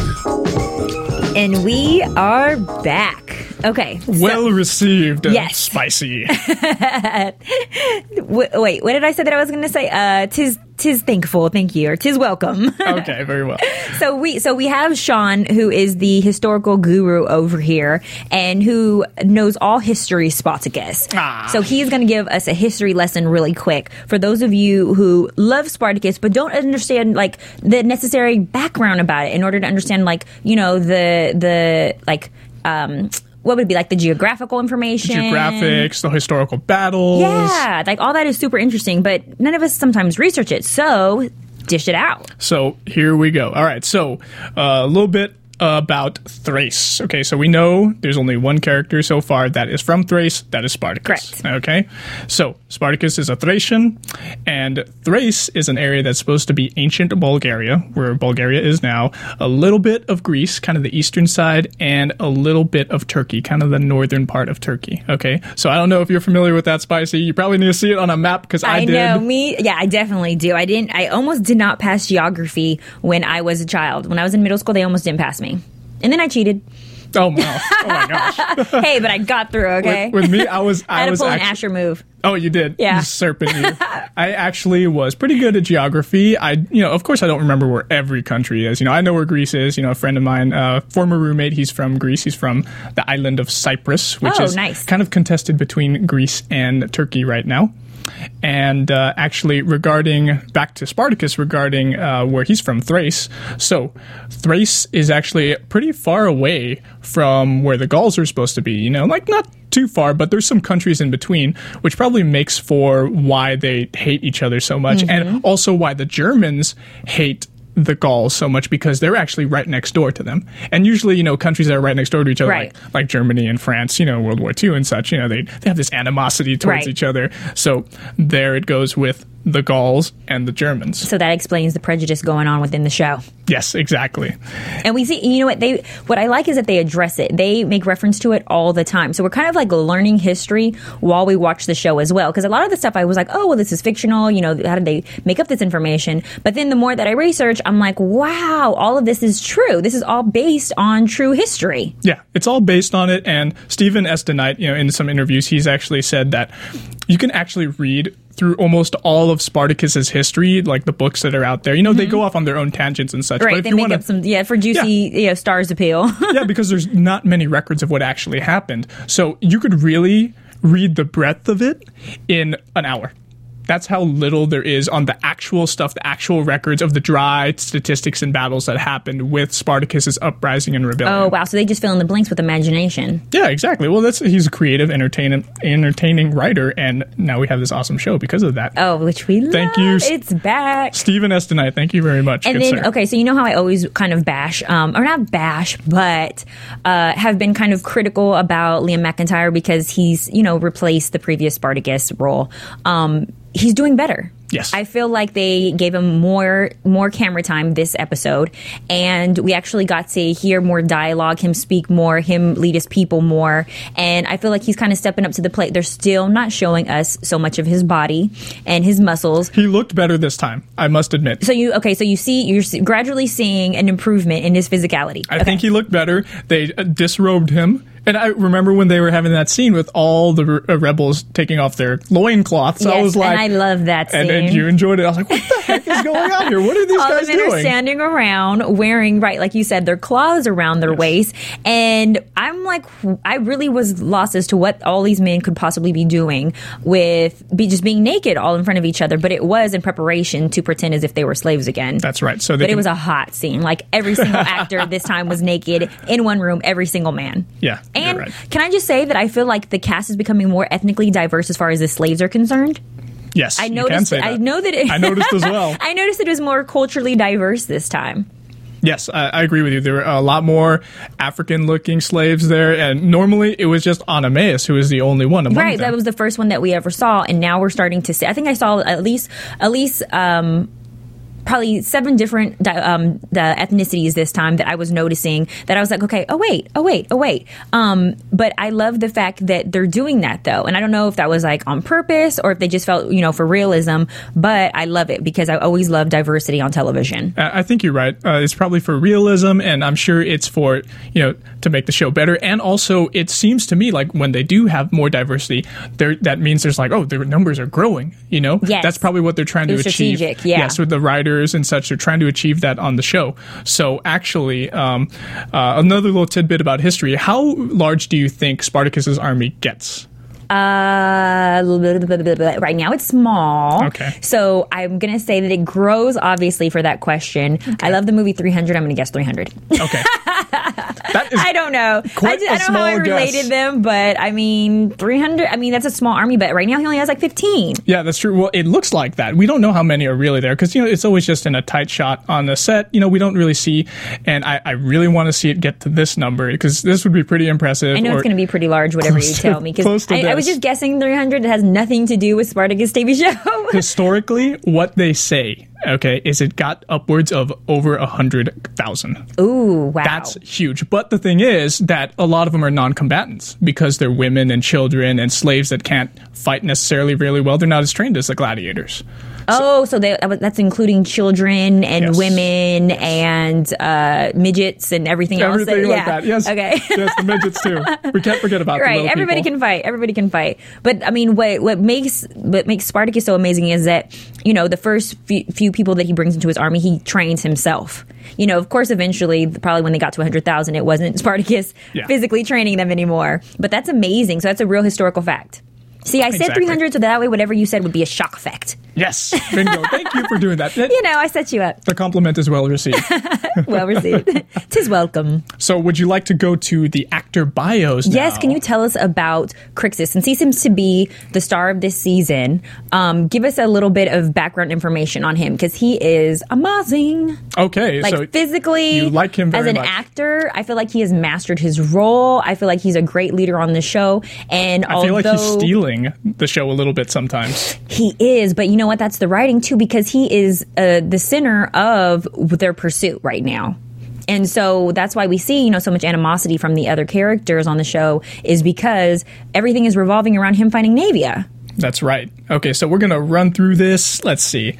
And we are back. Okay. so- Well received. Yes. Spicy. w- wait, what did I say that I was going to say? Uh, tis tis thankful, thank you, or tis welcome. okay, very well. so we so we have Sean, who is the historical guru over here, and who knows all history Spartacus. Ah. So he's going to give us a history lesson really quick for those of you who love Spartacus but don't understand like the necessary background about it in order to understand like you know the the like um what would it be like the geographical information Geographics, the historical battles. yeah, like all that is super interesting, but none of us sometimes research it. So dish it out. So here we go. All right. So uh, a little bit about Thrace. Okay, so we know there's only one character so far that is from Thrace. That is Spartacus. Correct. Okay, so Spartacus is a Thracian, and Thrace is an area that's supposed to be ancient Bulgaria, where Bulgaria is now. A little bit of Greece, kind of the eastern side, and a little bit of Turkey, kind of the northern part of Turkey. Okay, so I don't know if you're familiar with that, Spicy. You probably need to see it on a map because I, I, did. know me. Yeah, I definitely do. I didn't. I almost did not pass geography when I was a child. When I was in middle school, they almost didn't pass me, and then I cheated. Oh wow! Oh my gosh! hey, but I got through. Okay. With, with me, I was I I, had to was pull an Asher move. Oh, you did. Yeah. Serpent. You. I actually was pretty good at geography. I, you know, of course, I don't remember where every country is. You know, I know where Greece is. You know, a friend of mine, uh, former roommate, he's from Greece. He's from the island of Cyprus, which Oh, is nice. kind of contested between Greece and Turkey right now. And uh, actually, regarding back to Spartacus, regarding uh, where he's from, Thrace. So, Thrace is actually pretty far away from where the Gauls are supposed to be. You know, like not too far, but there's some countries in between, which probably makes for why they hate each other so much, and also why the Germans hate the Gauls so much because they're actually right next door to them. And usually, you know, countries that are right next door to each other, Right. like, like Germany and France, you know, World War II and such, you know, they, they have this animosity towards Right. each other. So there it goes with the Gauls and the Germans. So that explains the prejudice going on within the show. Yes, exactly. And we see, you know what they, what I like is that they address it. They make reference to it all the time. So we're kind of like learning history while we watch the show as well. Because a lot of the stuff I was like, oh, well, this is fictional. You know, how did they make up this information? But then the more that I research, I'm like, wow, all of this is true. This is all based on true history. Yeah, it's all based on it. And Steven S. DeKnight, you know, in some interviews, he's actually said that you can actually read through almost all of Spartacus's history, like the books that are out there. You know, they go off on their own tangents and such. Mm-hmm. Right. but if They you make wanna, up some, yeah, for juicy, you know, stars appeal. yeah, because there's not many records of what actually happened. So you could really read the breadth of it in an hour. That's how little there is on the actual stuff, the actual records of the dry statistics and battles that happened with Spartacus's uprising and rebellion. oh, wow. So they just fill in the blanks with imagination. Yeah, exactly. Well, that's he's a creative, entertaining, entertaining writer, and now we have this awesome show because of that. Oh, which we love. Thank you. It's back. Steven S. DeKnight, thank you very much. And good then, sir. okay, so you know how I always kind of bash, um, or not bash, but uh, have been kind of critical about Liam McIntyre because he's, you know, replaced the previous Spartacus role. Um, he's doing better. Yes. I feel like they gave him more more camera time this episode, and we actually got to hear more dialogue, him speak more, him lead his people more, and I feel like he's kind of stepping up to the plate. They're still not showing us so much of his body and his muscles, he looked better this time, I must admit. so you okay? So you see, you're gradually seeing an improvement in his physicality. I okay. think he looked better. They uh, disrobed him. And I remember when they were having that scene with all the uh, rebels taking off their loincloths. I Yes, was like, and I love that scene. and you enjoyed it. I was like, what the heck is going on here? What are these all guys the men are standing around wearing right like you said their claws around their waist. And i'm like i really was lost as to what all these men could possibly be doing with be just being naked all in front of each other. But it was in preparation to pretend as if they were slaves again. That's right. So but it was a hot scene. Like every single actor this time was naked in one room every single man. Yeah, and right. can i just say that i feel like the cast is becoming more ethnically diverse as far as the slaves are concerned yes, I noticed. I know that. It, I noticed as well. I noticed it was more culturally diverse this time. Yes, I, I agree with you. There were a lot more African-looking slaves there, and normally it was just Oenomaus who was the only one among right, them. that was the first one that we ever saw, and now we're starting to see. I think I saw at least at least um, probably seven different di- um, the ethnicities this time that I was noticing. That I was like, okay, oh wait, oh wait, oh wait. Um, but I love the fact that they're doing that though, and I don't know if that was like on purpose or if they just felt you know for realism. But I love it because I always love diversity on television. I think you're right. Uh, it's probably for realism, and I'm sure it's for you know to make the show better. And also, it seems to me like when they do have more diversity, there that means there's like, oh, their numbers are growing. You know, Yes. that's probably what they're trying to achieve. Yes, with the writers and such, they're trying to achieve that on the show. So actually, um, uh, another little tidbit about history: How large do you think Spartacus's army gets? Uh, right now it's small. Okay. So I'm gonna say that it grows obviously for that question. I love the movie 300. I'm gonna guess 300. Okay, that is I don't know. Quite I, just, a I don't know how I small guess. related them, but I mean 300. I mean that's a small army, but right now he only has like 15. Yeah, that's true. Well, it looks like that. We don't know how many are really there because you know it's always just in a tight shot on the set. You know, we don't really see, and I, I really want to see it get to this number because this would be pretty impressive. I know it's going to be pretty large, whatever you to- tell me, because I, I was this. just guessing 300. It has nothing to do with Spartacus TV show. historically what they say. Okay, is it got upwards of over a hundred thousand. Ooh, wow. That's huge. But the thing is that a lot of them are non-combatants because they're women and children and slaves that can't fight necessarily really well. They're not as trained as the gladiators. Oh, so they, that's including children and Yes. women and uh, midgets and everything, Everything else. like yeah. that. Yes. Okay. yes, the midgets too. We can't forget about the right. Everybody people. can fight. Everybody can fight. But I mean, what what makes what makes Spartacus so amazing is that you know the first few, few people that he brings into his army, he trains himself. You know, of course, eventually, probably when they got to 100,000, it wasn't Spartacus Yeah. physically training them anymore. But that's amazing. So that's a real historical fact. See, I said Exactly. 300, so that way whatever you said would be a shock effect. Yes, bingo. Thank you for doing that. That- You know, I set you up. The compliment is well received. Well received. Tis welcome. so, would you like to go to the actor bios now? Yes, can you tell us about Crixus? Since he seems to be the star of this season, um, give us a little bit of background information on him because he is amazing. Okay, Like so physically, you like him very as an much. actor. I feel like he has mastered his role. I feel like he's a great leader on the show. And I feel like he's stealing the show a little bit sometimes. he is, but you know what? That's the writing too, because he is uh, the center of their pursuit right now. And so that's why we see, you know, so much animosity from the other characters on the show is because everything is revolving around him finding Naevia. That's right. Okay, so we're gonna run through this. Let's see.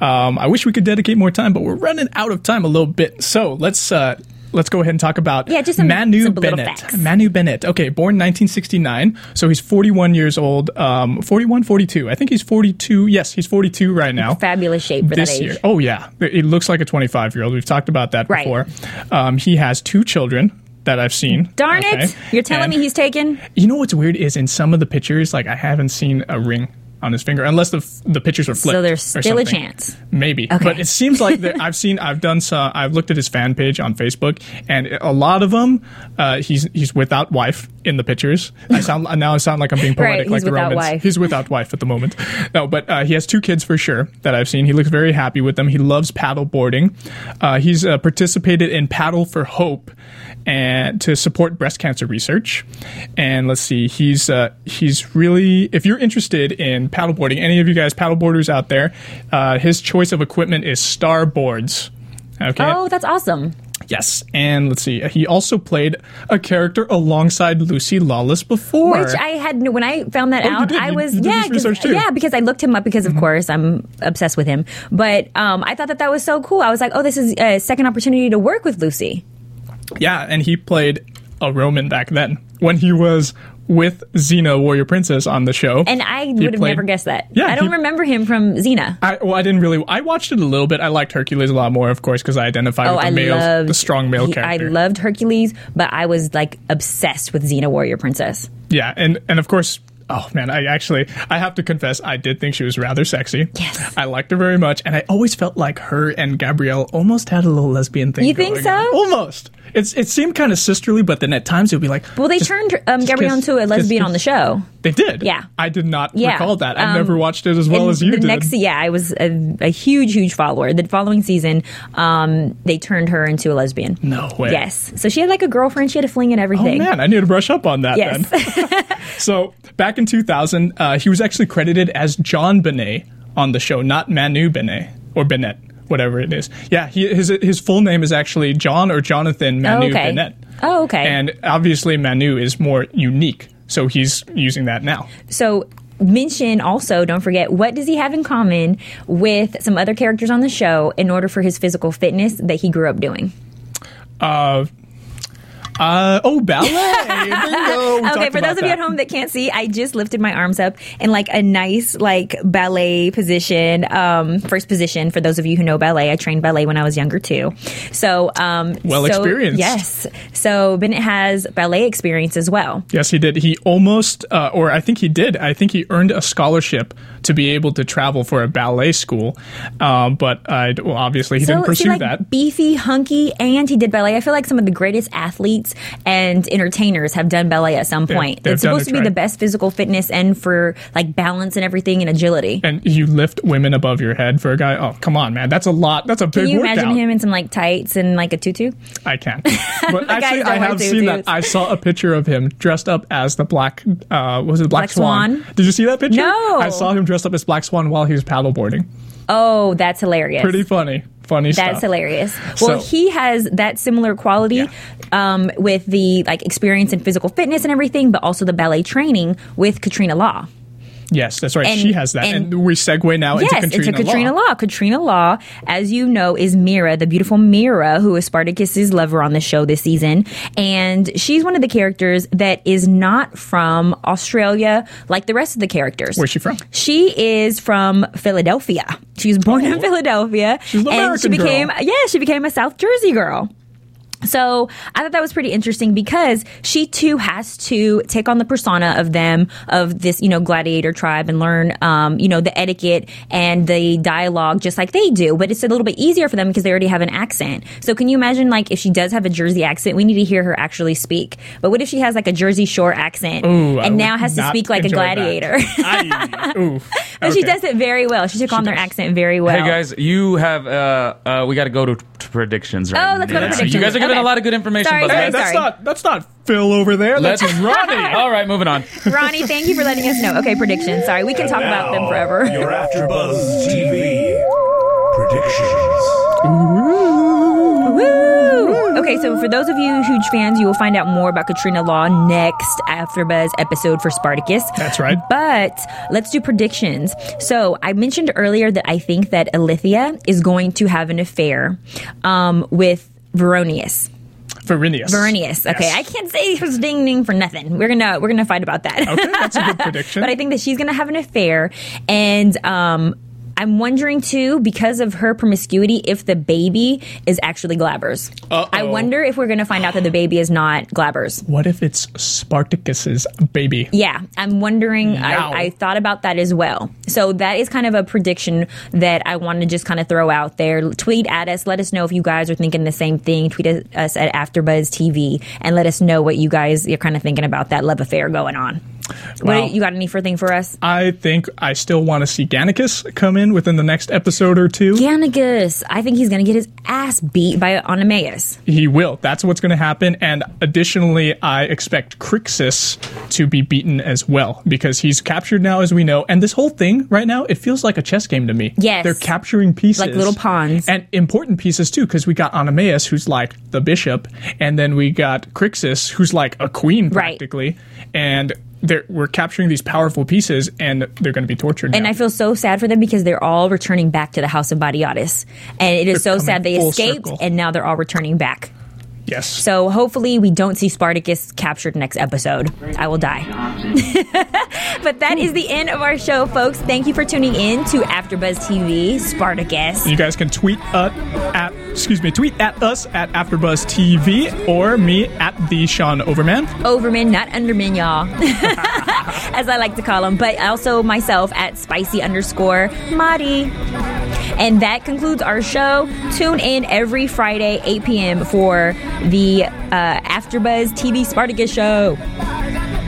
Um, I wish we could dedicate more time, but we're running out of time a little bit. So let's uh, let's go ahead and talk about Yeah, just some Manu little Bennett. Manu Bennett. Okay, born 1969, so he's 41 years old. Um, 41, 42. I think he's 42. Yes, he's 42 right now. Fabulous shape for this that age. year. Oh yeah, it looks like a 25 year old. We've talked about that Right. before. Um, he has two children that I've seen. Darn Okay. it! You're telling And- me he's taken? you know what's weird is in some of the pictures, like I haven't seen a ring on his finger, unless the f- the pictures are flipped. So there's still a chance. Maybe, Okay. but it seems like that I've seen, I've done some, I've looked at his fan page on Facebook, and a lot of them, uh, he's he's without wife in the pictures. I sound now I sound like I'm being poetic, he's like the without Romans. wife. He's without wife at the moment. No, but uh, he has two kids for sure that I've seen. He looks very happy with them. He loves paddle boarding. Uh, he's uh, participated in Paddle for Hope and to support breast cancer research. And let's see, he's uh, he's really if you're interested in paddleboarding, any of you guys paddleboarders out there, uh, his choice of equipment is Starboards. Okay. Oh, that's awesome. Yes, and let's see. He also played a character alongside Lucy Lawless before. Which I had when I found that Oh, you out, did? I You- was you yeah, this 'cause- too. Mm-hmm. yeah, because I looked him up because of course I'm obsessed with him. But um, I thought that that was so cool. I was like, oh, this is a second opportunity to work with Lucy. Yeah, and he played a Roman back then when he was with Xena, Warrior Princess, on the show. And I He would have played- never guessed that. Yeah, I don't he- remember him from Xena. I, well, I didn't really. I watched it a little bit. I liked Hercules a lot more, of course, because I identified Oh, with the I male, loved the strong male he- I loved Hercules, but I was like obsessed with Xena Warrior Princess. Yeah, and and of course, oh man, I actually I have to confess, I did think she was rather sexy. Yes. I liked her very much, and I always felt like her and Gabrielle almost had a little lesbian thing. You think going on. so? Almost. It's it seemed kind of sisterly, but then at times it would be like, Well, they turned um, Gabrielle kiss, into a lesbian kiss. on the show. They did. Yeah. I did not Yeah. recall that. I've Um, never watched it as well as you the did. Next, yeah, I was a, a huge, huge follower. The following season, um, they turned her into a lesbian. no way. Yes, so she had like a girlfriend. She had a fling and everything. Oh man, I need to brush up on that Yes. then. so back in 2000, uh, he was actually credited as John Benet on the show, not Manu Benet or Bennett, whatever it is. Yeah, he, his his full name is actually John or Jonathan Manu Oh, okay. Bennett. Oh, okay. And obviously Manu is more unique, so he's using that now. So mention also, don't forget, what does he have in common with some other characters on the show in order for his physical fitness that he grew up doing? Uh, uh, oh, ballet. Okay, for those of you that. at home that can't see, I just lifted my arms up in like a nice like ballet position, um, first position. For those of you who know ballet, I trained ballet when I was younger too. So, um, Well so- experienced. Yes. So Bennett has ballet experience as well. Yes, he did. He almost, uh, or I think he did. I think he earned a scholarship to be able to travel for a ballet school. Um, but I, well, obviously, he didn't so he pursue like that. beefy, hunky, and he did ballet. I feel like some of the greatest athletes and entertainers have done ballet at some point. they've it's supposed it to be right. the best physical fitness and for like balance and everything and agility. And you lift women above your head for a guy. Oh, come on, man. That's a lot. That's a big Can you workout. imagine him in some like tights and like a tutu? I can. But actually, I have seen that. I saw a picture of him dressed up as the black. Uh, was it Black, Black Swan? Did you see that picture? No. I saw him dressed up as Black Swan while he was paddleboarding. Oh, that's hilarious. Pretty funny. Funny stuff. That's hilarious. Well, So- he has that similar quality um, with the like experience in physical fitness and everything, but also the ballet training with Katrina Law. Yes, that's right. And- she has that, and, and- we segue now yes, into Katrina, into Katrina Law. Law. Katrina Law, as you know, is Mira, the beautiful Mira, who is Spartacus's lover on the show this season, and she's one of the characters that is not from Australia like the rest of the characters. Where's she from? She is from Philadelphia. She was born in Oh. Philadelphia, She's an and she American girl. became yeah, she became a South Jersey girl. So I thought that was pretty interesting because she too has to take on the persona of them of this you know gladiator tribe and learn um, you know the etiquette and the dialogue just like they do. But it's a little bit easier for them because they already have an accent. So can you imagine like if she does have a Jersey accent, we need to hear her actually speak. But what if she has like a Jersey Shore accent Ooh, and would now has to speak like a gladiator? Aye. Oof. But she does it very well. She took on their accent very well. Hey guys, you have uh, uh we got to go to, to predictions right Oh, let's go to now. predictions. You guys are giving Okay. a lot of good information. Sorry, but sorry, Hey, let's- that's sorry. not that's not Phil over there. That's Let's Ronnie. All right, moving on. Ronnie, thank you for letting us know. Okay, predictions. Sorry, we can talk about them forever. Your AfterBuzz TV predictions. Woo! Okay, so for those of you huge fans, you will find out more about Katrina Law next AfterBuzz episode for Spartacus. That's right. But let's do predictions. So I mentioned earlier that I think that Ilithyia is going to have an affair um, with Veronius. Varinius. Veronius. Okay, Yes. I can't say his ding ding for nothing. We're gonna we're gonna fight about that. Okay, that's a good prediction. but I think that she's gonna have an affair, and um, I'm wondering too because of her promiscuity if the baby is actually Glaber's. Uh-oh. I wonder if we're gonna find out that the baby is not Glaber's. What if it's Spartacus's baby? Yeah, I'm wondering. I, I thought about that as well. So that is kind of a prediction that I want to just kind of throw out there. Tweet at us. Let us know if you guys are thinking the same thing. Tweet at us at AfterBuzz TV and let us know what you guys are kind of thinking about that love affair going on. Wow. What you got anything for us? I think I still want to see Gannicus come in within the next episode or two. Gannicus. I think he's going to get his ass beat by Oenomaus. He will. That's what's going to happen. And additionally, I expect Crixus to be beaten as well because he's captured now, as we know. And this whole thing right now, it feels like a chess game to me. Yes. They're capturing pieces. Like little pawns. And important pieces too, because we got Oenomaus, who's like the bishop, and then we got Crixus, who's like a queen Right. practically. And they're, we're capturing these powerful pieces, and they're going to be tortured. And now. I feel so sad for them because they're all returning back to the house of Batiatus. And it is They're so sad they escaped circle. and now they're all returning back. Yes. So hopefully we don't see Spartacus captured next episode. I will die. but that is the end of our show, folks. Thank you for tuning in to AfterBuzz TV, Spartacus. You guys can tweet uh, at excuse me, tweet at us at AfterBuzz TV or me at the Sean Overman. Overman, not Underman, y'all. As I like to call them, but also myself at spicy underscore Madi. And that concludes our show. Tune in every Friday, 8 p.m. for the uh, AfterBuzz TV Spartacus show.